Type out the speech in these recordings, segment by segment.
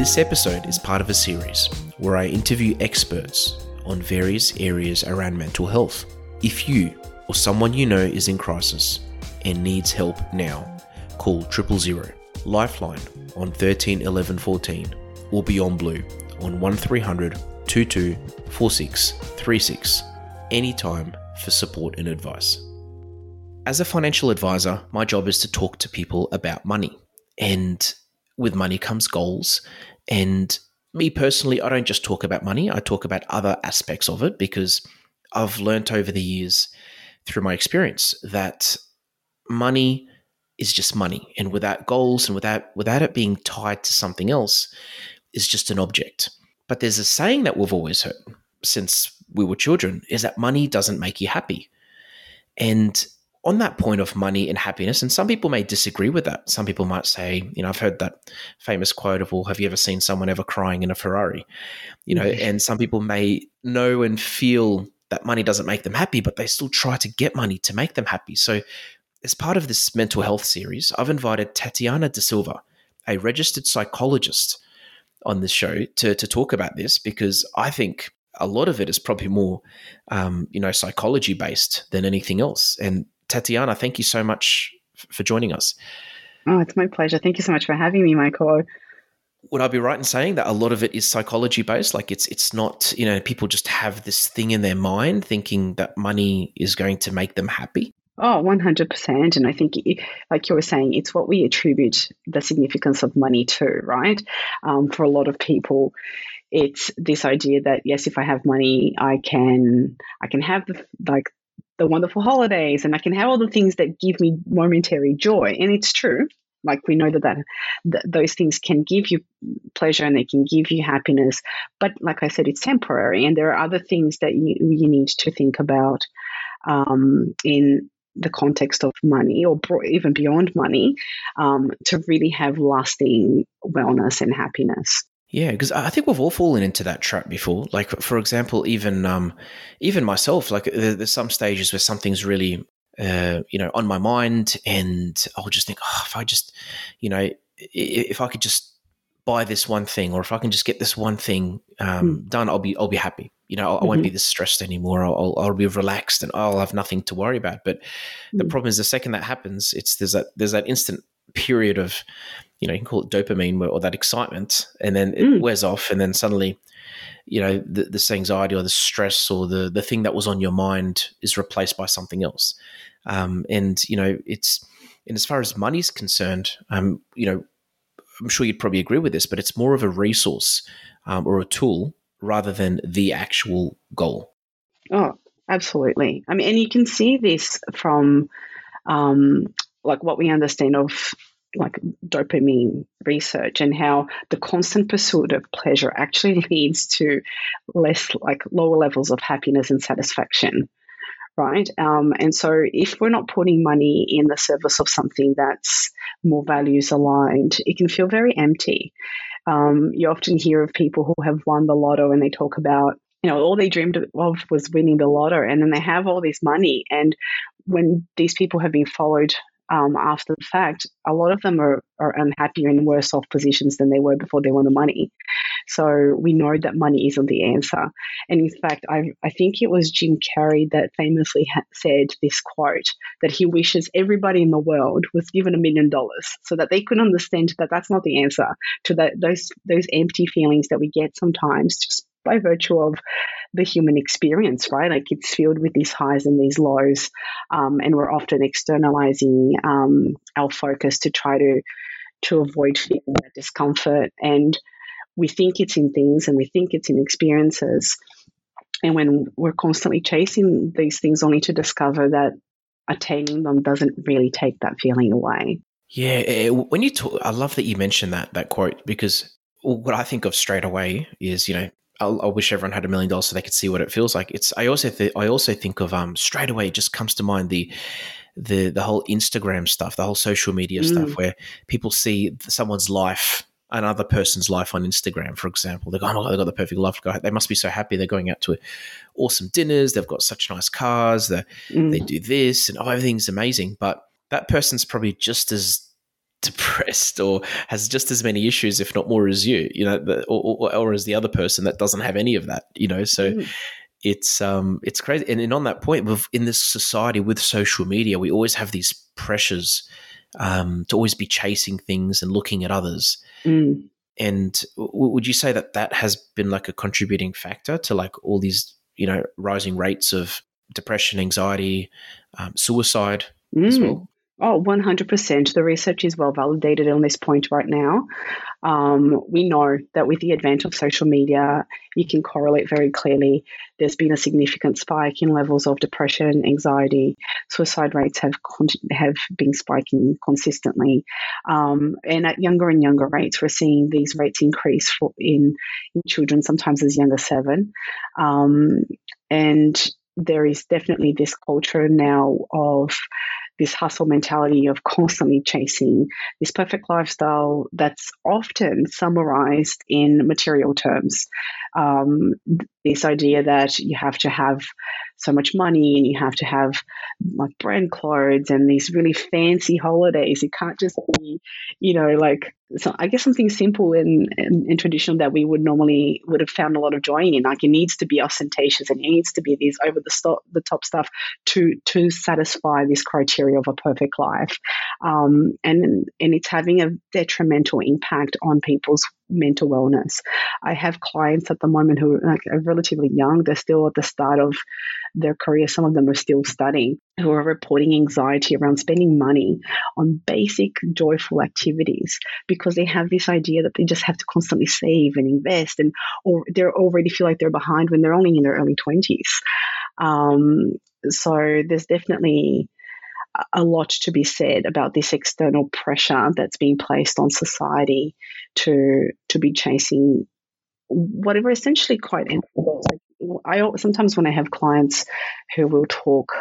This episode is part of a series where I interview experts on various areas around mental health. If you or someone you know is in crisis and needs help now, call triple zero Lifeline on 13 11 14 or Beyond Blue on 1300 22 46 36 anytime for support and advice. As a financial advisor, my job is to talk to people about money. And with money comes goals and me personally, I don't just talk about money, I talk about other aspects of it because I've learnt over the years through my experience that money is just money and without goals and without without it being tied to something else is just an object. But there's a saying that we've always heard since we were children is that money doesn't make you happy. And on that point of money and happiness, and some people may disagree with that. Some people might say, you know, I've heard that famous quote of, well, have you ever seen someone ever crying in a Ferrari? You know, mm-hmm. and some people may know and feel that money doesn't make them happy, but they still try to get money to make them happy. So, as part of this mental health series, I've invited Tatiana De Silva, a registered psychologist, on this show to, to talk about this because I think a lot of it is probably more, um, you know, psychology based than anything else. And Tatiana, thank you so much for joining us. Oh, it's my pleasure. Thank you so much for having me, Michael. Would I be right in saying that a lot of it is psychology based? Like it's it's not, you know, people just have this thing in their mind thinking that money is going to make them happy. Oh, 100%. And I think, like you were saying, it's what we attribute the significance of money to, right? Um, for a lot of people, it's this idea that yes, if I have money, I can I can have the like the wonderful holidays and I can have all the things that give me momentary joy. And it's true. Like we know that, that, that those things can give you pleasure and they can give you happiness. But like I said, it's temporary. And there are other things that you, you need to think about um, in the context of money or even beyond money um, to really have lasting wellness and happiness. Yeah, because I think we've all fallen into that trap before. Like, for example, even um, even myself. Like, there's some stages where something's really, uh, you know, on my mind, and I'll just think, oh, if I just, you know, if I could just buy this one thing, or if I can just get this one thing um, mm. done, I'll be I'll be happy. You know, I, mm-hmm. won't be mm-hmm. this stressed anymore. I'll, I'll be relaxed, and I'll have nothing to worry about. But mm. the hmm. problem is, the second that happens, it's there's that there's that instant period of you know, you can call it dopamine or that excitement, and then it mm. wears off, and then suddenly, you know, the, this anxiety or the stress or the the thing that was on your mind is replaced by something else. Um, and you know, it's and as far as money's concerned, um, you know, I'm sure you'd probably agree with this, but it's more of a resource um, or a tool rather than the actual goal. Oh, absolutely. I mean, and you can see this from um, like what we understand of like dopamine research and how the constant pursuit of pleasure actually leads to less like lower levels of happiness and satisfaction right? Um, and so if we're not putting money in the service of something that's more values aligned it can feel very empty. Um, you often hear of people who have won the lotto and they talk about you know all they dreamed of was winning the lotto and then they have all this money. And when these people have been followed um, after the fact, a lot of them are, are unhappier in worse off positions than they were before they won the money. So we know that money isn't the answer. And in fact, I, I think it was Jim Carrey that famously ha- said this quote that he wishes everybody in the world was given a million dollars so that they could understand that that's not the answer to that, those, those empty feelings that we get sometimes just by virtue of the human experience, right? Like it's filled with these highs and these lows, um, and we're often externalizing um, our focus to try to to avoid feeling that discomfort. And we think it's in things, and we think it's in experiences. And when we're constantly chasing these things, only to discover that attaining them doesn't really take that feeling away. Yeah, when you talk, I love that you mentioned that that quote because what I think of straight away is you know i wish everyone had a million dollars so they could see what it feels like. It's I also th- I also think of um straight away it just comes to mind the the the whole Instagram stuff, the whole social media mm. stuff where people see someone's life another person's life on Instagram, for example. They're going, oh, they've got the perfect life. They must be so happy. They're going out to awesome dinners. They've got such nice cars. They, mm. they do this and oh, everything's amazing. But that person's probably just as depressed or has just as many issues, if not more, as you, you know, the, or, or, or, as the other person that doesn't have any of that, you know. So mm. it's um it's crazy. And, and on that point, in this society with social media, we always have these pressures um, to always be chasing things and looking at others. Mm. And w- would you say that that has been like a contributing factor to like all these, you know, rising rates of depression, anxiety, um, suicide mm. as well? Oh, 100%. The research is well validated on this point right now. Um, we know that with the advent of social media, you can correlate very clearly. There's been a significant spike in levels of depression, anxiety. Suicide rates have con- have been spiking consistently, um, and at younger and younger rates, we're seeing these rates increase for, in in children, sometimes as young as seven. Um, and there is definitely this culture now of this hustle mentality of constantly chasing this perfect lifestyle that's often summarized in material terms. Um, this idea that you have to have so much money and you have to have like brand clothes and these really fancy holidays. It can't just be, you know, like so I guess something simple and, and, and, traditional that we would normally would have found a lot of joy in. Like it needs to be ostentatious and it needs to be these over the stop, the top stuff to to satisfy this criteria of a perfect life. Um, and and it's having a detrimental impact on people's mental wellness. I have clients at the moment who like, are relatively young. They're still at the start of their career. Some of them are still studying who are reporting anxiety around spending money on basic joyful activities because they have this idea that they just have to constantly save and invest and or they already feel like they're behind when they're only in their early 20s. Um, so there's definitely a lot to be said about this external pressure that's being placed on society to to be chasing whatever essentially quite I sometimes when I have clients who will talk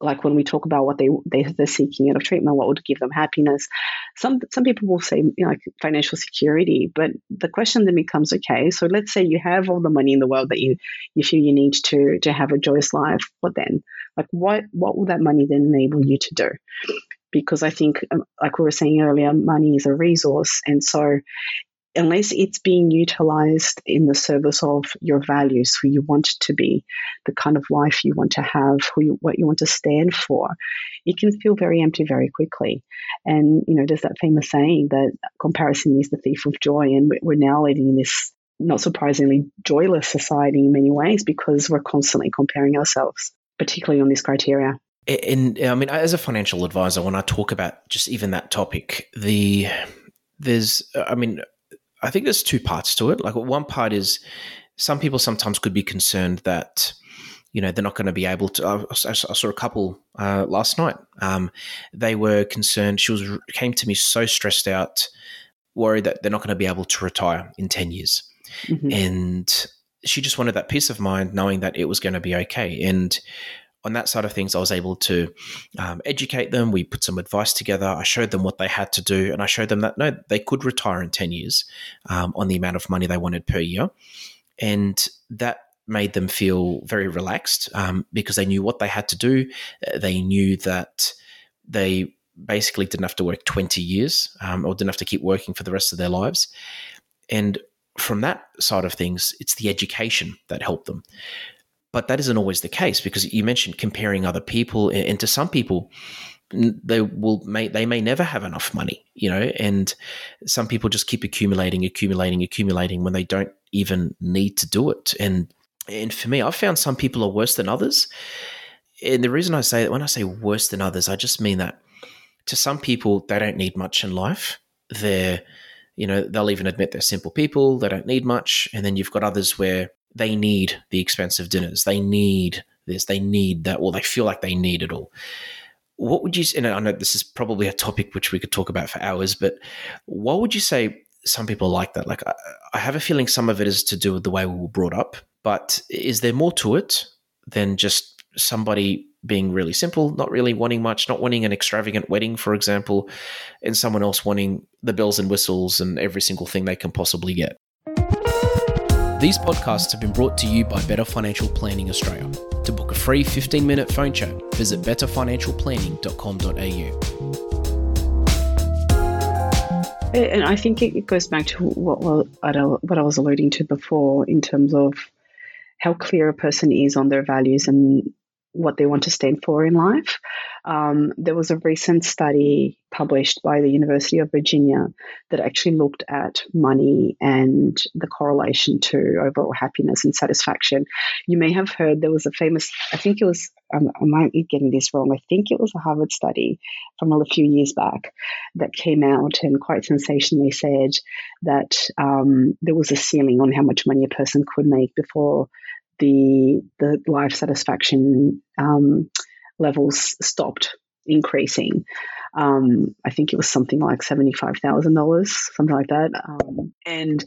like when we talk about what they, they they're seeking out of treatment, what would give them happiness. Some some people will say you know, like financial security, but the question then becomes okay. So let's say you have all the money in the world that you you feel you need to to have a joyous life. What then? Like what what will that money then enable you to do? Because I think, um, like we were saying earlier, money is a resource, and so unless it's being utilized in the service of your values, who you want to be, the kind of life you want to have, who you, what you want to stand for, it can feel very empty very quickly. And, you know, there's that famous saying that comparison is the thief of joy. And we're now living in this, not surprisingly, joyless society in many ways because we're constantly comparing ourselves, particularly on this criteria. And I mean, as a financial advisor, when I talk about just even that topic, the there's, I mean, I think there's two parts to it. Like one part is some people sometimes could be concerned that you know they're not going to be able to. I, I saw a couple uh, last night. Um, they were concerned. She was came to me so stressed out, worried that they're not going to be able to retire in ten years, mm-hmm. and she just wanted that peace of mind knowing that it was going to be okay. And on that side of things, I was able to um, educate them. We put some advice together. I showed them what they had to do, and I showed them that no, they could retire in 10 years um, on the amount of money they wanted per year. And that made them feel very relaxed um, because they knew what they had to do. They knew that they basically didn't have to work 20 years um, or didn't have to keep working for the rest of their lives. And from that side of things, it's the education that helped them. But that isn't always the case because you mentioned comparing other people, and to some people, they will may they may never have enough money, you know, and some people just keep accumulating, accumulating, accumulating when they don't even need to do it. And and for me, I've found some people are worse than others. And the reason I say that when I say worse than others, I just mean that to some people they don't need much in life. They're you know, they'll even admit they're simple people, they don't need much. And then you've got others where they need the expensive dinners. They need this. They need that. Well, they feel like they need it all. what would you and I know this is probably a topic which we could talk about for hours, but what would you say some people like that? Like I have a feeling some of it is to do with the way we were brought up, but is there more to it than just somebody being really simple, not really wanting much, not wanting an extravagant wedding, for example, and someone else wanting the bells and whistles and every single thing they can possibly get? These podcasts have been brought to you by Better Financial Planning Australia. To book a free 15 minute phone chat, visit betterfinancialplanning.com.au. Eh, and I think it goes back to what, what I was alluding to before in terms of how clear a person is on their values and what they want to stand for in life. Um, there was a recent study published by the University of Virginia that actually looked at money and the correlation to overall happiness and satisfaction. You may have heard there was a famous, I think it was, um, I might be getting this wrong, I think it was a Harvard study from a few years back that came out and quite sensationally said that um, there was a ceiling on how much money a person could make before the the life satisfaction um, levels stopped increasing. Um, I think it was something like seventy five thousand dollars, something like that. Um, and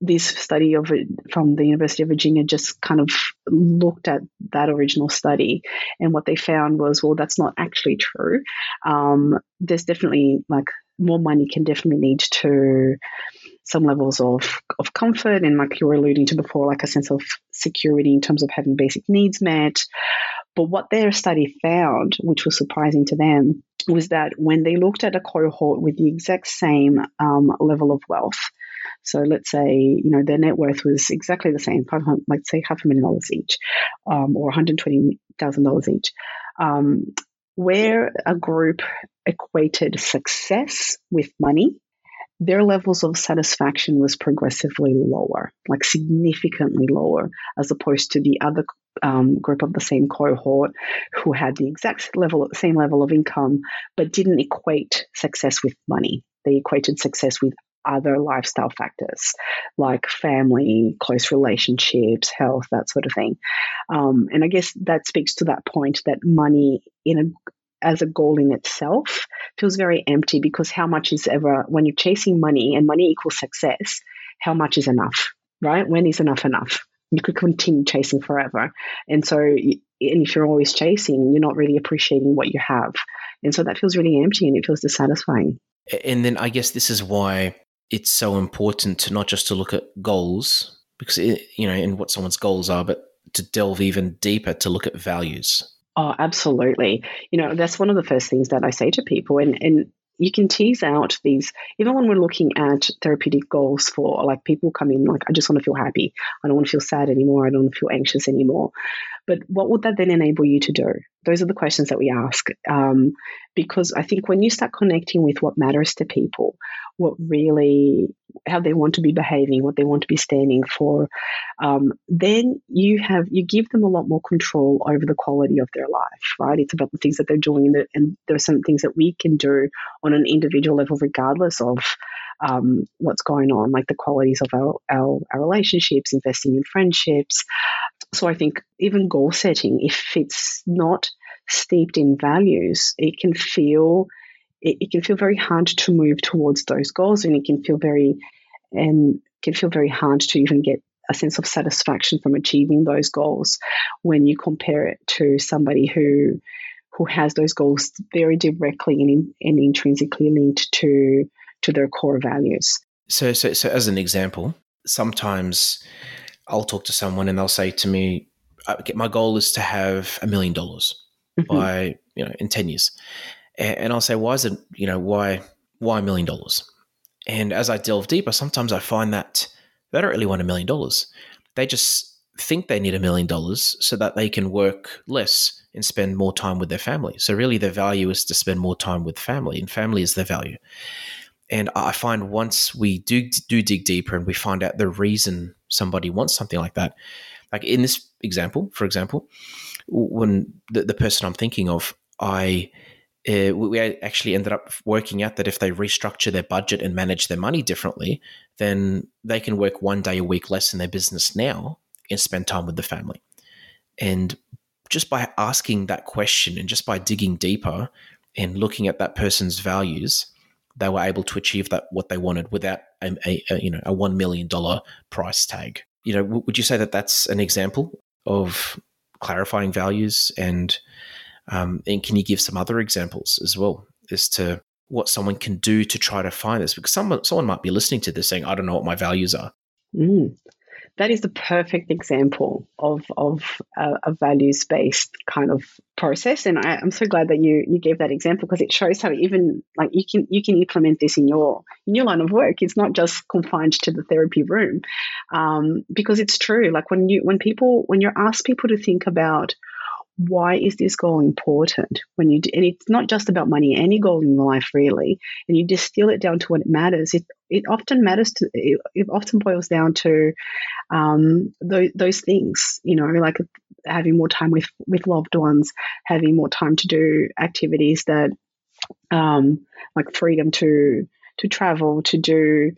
this study of from the University of Virginia just kind of looked at that original study, and what they found was, well, that's not actually true. Um, there's definitely like more money can definitely lead to some levels of, of comfort and like you were alluding to before, like a sense of security in terms of having basic needs met. But what their study found, which was surprising to them, was that when they looked at a cohort with the exact same um, level of wealth, so let's say you know their net worth was exactly the same, five hundred, let's say half a million dollars each, um, or one hundred twenty thousand dollars each. Um, where a group equated success with money, their levels of satisfaction was progressively lower, like significantly lower, as opposed to the other um, group of the same cohort who had the exact level, same level of income, but didn't equate success with money. They equated success with other lifestyle factors like family, close relationships, health, that sort of thing. Um, and I guess that speaks to that point that money in a as a goal in itself feels very empty because how much is ever, when you're chasing money and money equals success, how much is enough, right? When is enough enough? You could continue chasing forever. And so, and if you're always chasing, you're not really appreciating what you have. And so that feels really empty and it feels dissatisfying. And then I guess this is why it's so important to not just to look at goals, because, it, you know, and what someone's goals are, but to delve even deeper to look at values Oh, absolutely. You know, that's one of the first things that I say to people. And, and you can tease out these, even when we're looking at therapeutic goals for like people come in, like, I just want to feel happy. I don't want to feel sad anymore. I don't want to feel anxious anymore. But what would that then enable you to do? Those are the questions that we ask. Um, because I think when you start connecting with what matters to people, what really, how they want to be behaving, what they want to be standing for, um, then you have, you give them a lot more control over the quality of their life, right? It's about the things that they're doing, and, and there are some things that we can do on an individual level, regardless of um, what's going on, like the qualities of our, our, our relationships, investing in friendships. So I think even goal setting, if it's not steeped in values, it can feel it, it can feel very hard to move towards those goals, and it can feel very and can feel very hard to even get a sense of satisfaction from achieving those goals when you compare it to somebody who who has those goals very directly and, and intrinsically linked to to their core values. So, so, so as an example, sometimes I'll talk to someone and they'll say to me, "My goal is to have a million dollars mm-hmm. by you know in ten years," and I'll say, "Why is it? You know, why why a million dollars?" And as I delve deeper, sometimes I find that they don't really want a million dollars. They just think they need a million dollars so that they can work less and spend more time with their family. So really, their value is to spend more time with family, and family is their value. And I find once we do do dig deeper and we find out the reason somebody wants something like that, like in this example, for example, when the, the person I'm thinking of, I uh, we actually ended up working out that if they restructure their budget and manage their money differently, then they can work one day a week less in their business now and spend time with the family. And just by asking that question and just by digging deeper and looking at that person's values, they were able to achieve that what they wanted without a, a, a you know a one million dollar price tag. You know, w- would you say that that's an example of clarifying values and um, and can you give some other examples as well as to what someone can do to try to find this? Because someone someone might be listening to this saying, "I don't know what my values are." Mm that is the perfect example of of a, values based kind of process. And I, am so glad that you you gave that example because it shows how even like you can you can implement this in your in your line of work. It's not just confined to the therapy room. Um, because it's true like when you when people when you're asked people to think about why is this goal important when you do, and it's not just about money any goal in life really and you distill it down to what it matters it it often matters to it, it often boils down to um, those, those things you know like having more time with with loved ones having more time to do activities that um, like freedom to to travel to do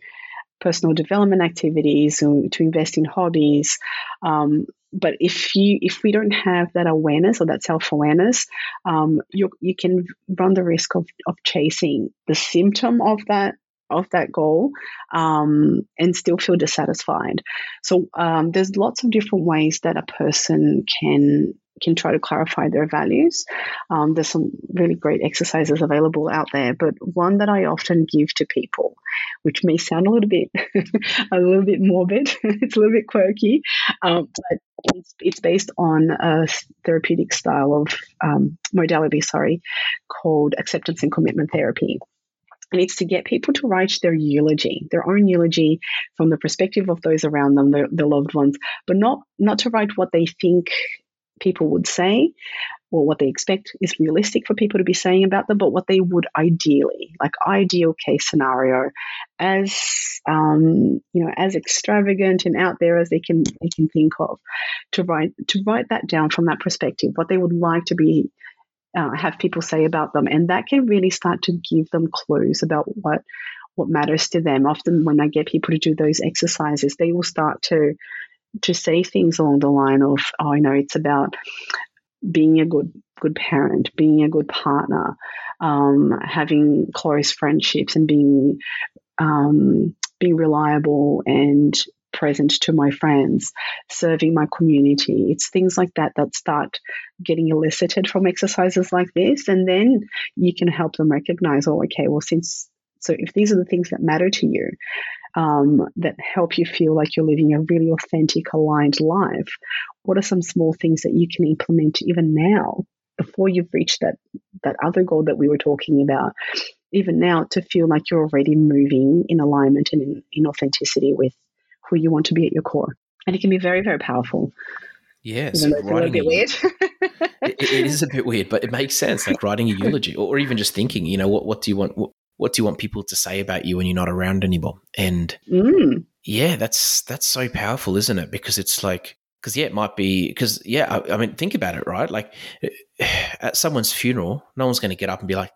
personal development activities to invest in hobbies um, but if you if we don't have that awareness or that self awareness, um, you you can run the risk of of chasing the symptom of that of that goal um, and still feel dissatisfied. So um, there's lots of different ways that a person can can try to clarify their values. Um, there's some really great exercises available out there, but one that I often give to people, which may sound a little bit a little bit morbid, it's a little bit quirky, um, but it's, it's based on a therapeutic style of um, modality, sorry, called acceptance and commitment therapy. And it's to get people to write their eulogy, their own eulogy from the perspective of those around them, their loved ones, but not not to write what they think people would say or what they expect is realistic for people to be saying about them, but what they would ideally, like ideal case scenario, as um, you know, as extravagant and out there as they can they can think of, to write to write that down from that perspective, what they would like to be uh, have people say about them, and that can really start to give them clues about what what matters to them. Often, when I get people to do those exercises, they will start to to say things along the line of, "Oh, you know, it's about being a good good parent, being a good partner, um, having close friendships, and being um, being reliable and present to my friends, serving my community. It's things like that that start getting elicited from exercises like this. And then you can help them recognize, oh, okay, well, since, so if these are the things that matter to you, um, that help you feel like you're living a really authentic, aligned life, what are some small things that you can implement even now before you've reached that, that other goal that we were talking about? Even now, to feel like you're already moving in alignment and in, in authenticity with who you want to be at your core. And it can be very, very powerful. Yes, yeah, writing a bit weird. it, it is a bit weird, but it makes sense. Like writing a eulogy, or, or even just thinking, you know, what what do you want? What, what, do you want people to say about you when you're not around anymore? And mm. yeah, that's that's so powerful, isn't it? Because it's like, because yeah, it might be because yeah, I, I mean, think about it, right? Like at someone's funeral, no one's going to get up and be like,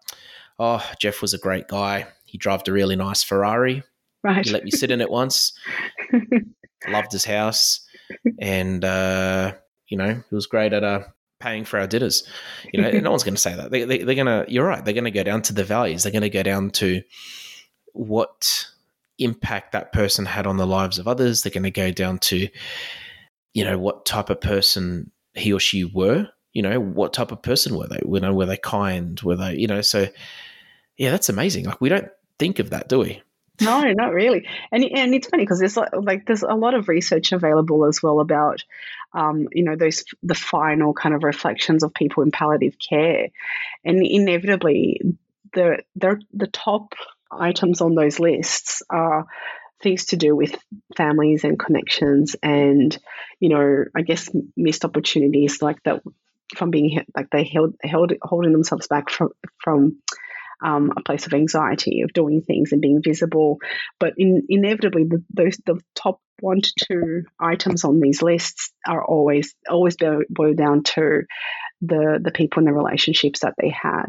"Oh, Jeff was a great guy. He drove a really nice Ferrari. Right. He let me sit in it once. Loved his house, and uh, you know he was great at uh, paying for our dinners. You know, no one's going to say that. They, they, they're going to. You're right. They're going to go down to the values. They're going to go down to what impact that person had on the lives of others. They're going to go down to, you know, what type of person he or she were. You know, what type of person were they? You know, were they kind? Were they, you know, so yeah, that's amazing. Like we don't think of that, do we? No, not really. And and it's funny because there's like, like, there's a lot of research available as well about um, you know those the final kind of reflections of people in palliative care, and inevitably the the the top items on those lists are things to do with families and connections and you know I guess missed opportunities like that from being like they held held holding themselves back from from um, a place of anxiety of doing things and being visible. But in, inevitably, the, those the top one to two items on these lists are always always boil down to the the people and the relationships that they had.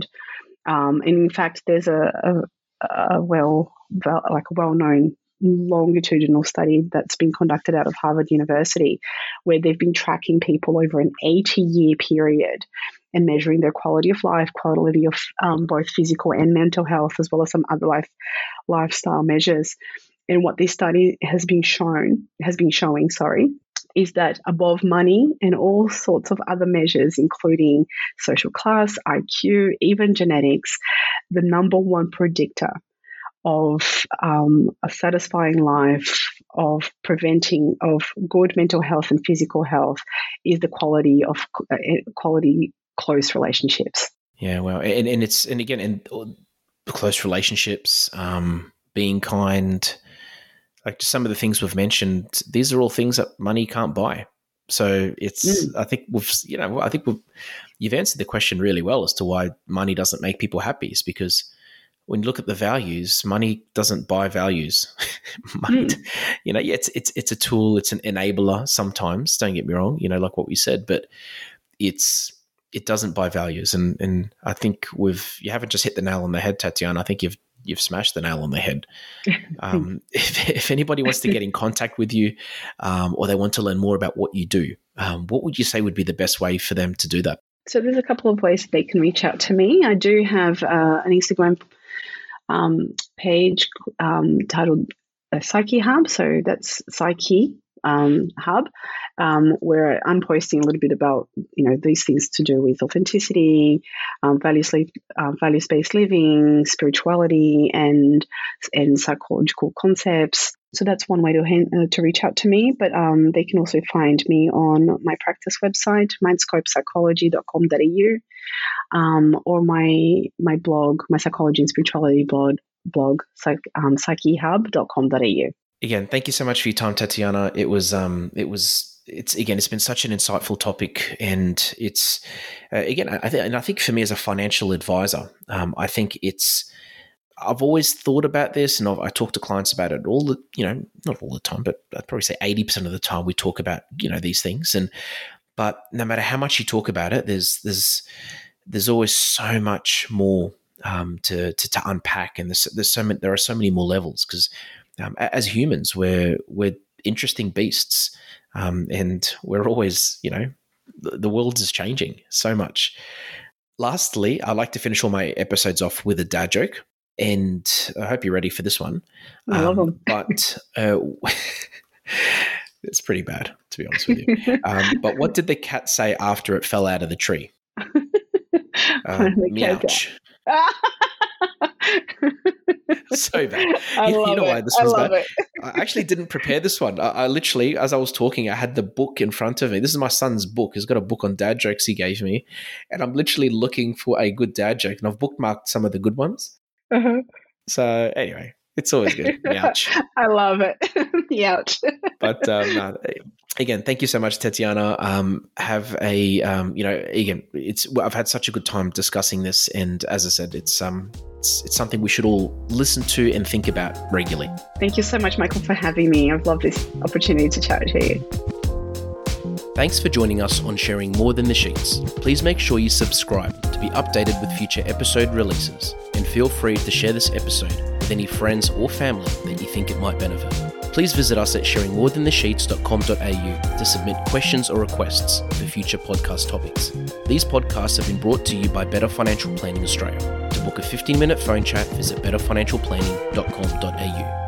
Um, and in fact, there's a, a, a well, well like a well known longitudinal study that's been conducted out of Harvard University, where they've been tracking people over an 80 year period and measuring their quality of life, quality of um, both physical and mental health, as well as some other life lifestyle measures. And what this study has been shown has been showing, sorry, is that above money and all sorts of other measures, including social class, IQ, even genetics, the number one predictor of um, a satisfying life, of preventing of good mental health and physical health, is the quality of uh, quality close relationships. Yeah, well, and, and it's and again, and close relationships, um, being kind, like some of the things we've mentioned, these are all things that money can't buy. So it's, mm. I think we've, you know, I think we've, you've answered the question really well as to why money doesn't make people happy. Is because when you look at the values, money doesn't buy values. money, mm. you know, yeah, it's it's it's a tool, it's an enabler sometimes. Don't get me wrong, you know, like what we said, but it's it doesn't buy values, and and I think we've you haven't just hit the nail on the head, Tatiana. I think you've you've smashed the nail on the head. Um, if, if, anybody wants to get in contact with you, um, or they want to learn more about what you do, um, what would you say would be the best way for them to do that? So there's a couple of ways they can reach out to me. I do have uh, an Instagram um, page um, titled uh, Psyche Hub. So that's Psyche um, hub, um, where I'm posting a little bit about you know these things to do with authenticity, um, values uh, values based living, spirituality, and and psychological concepts. So that's one way to uh, to reach out to me. But um, they can also find me on my practice website, mindscopepsychology.com.au, um, or my my blog, my psychology and spirituality blog blog um, psychehub.com.au again, thank you so much for your time, Tatiana. It was um, it was it's again, it's been such an insightful topic, and it's uh, again, I think, and I think for me as a financial advisor, um, I think it's. I've always thought about this, and I've, i talk to clients about it all the, you know, not all the time, but I'd probably say eighty percent of the time we talk about, you know, these things. And but no matter how much you talk about it, there's there's there's always so much more um, to, to, to unpack, and there's there's so many, there are so many more levels because um, as humans, we're we're interesting beasts, um, and we're always, you know, the, the world is changing so much. Lastly, I like to finish all my episodes off with a dad joke, and I hope you're ready for this one. I love um, them. but uh, it's pretty bad, to be honest with you. Um, but what did the cat say after it fell out of the tree? Uh, meouch. so bad. I you, you know it. why this was bad? I actually didn't prepare this one. I, I, literally, as I was talking, I had the book in front of me. This is my son's book. He's got a book on dad jokes he gave me, and I'm literally looking for a good dad joke, and I've bookmarked some of the good ones. Uh-huh. So anyway, it's always good. Ouch. I love it. Ouch. but um, no, again, thank you so much, Tatiana. Um, have a um, you know, again, it's I've had such a good time discussing this, and as I said, it's um, it's, it's something we should all listen to and think about regularly. Thank you so much, Michael, for having me. I've loved this opportunity to chat to you. Thanks for joining us on Sharing More Than the Sheets. Please make sure you subscribe to be updated with future episode releases, and feel free to share this episode with any friends or family that you think it might benefit. Please visit us at sharingmorethanthesheets.com.au to submit questions or requests for future podcast topics. These podcasts have been brought to you by Better Financial Planning Australia. Book a 15 minute phone chat, visit betterfinancialplanning.com.au.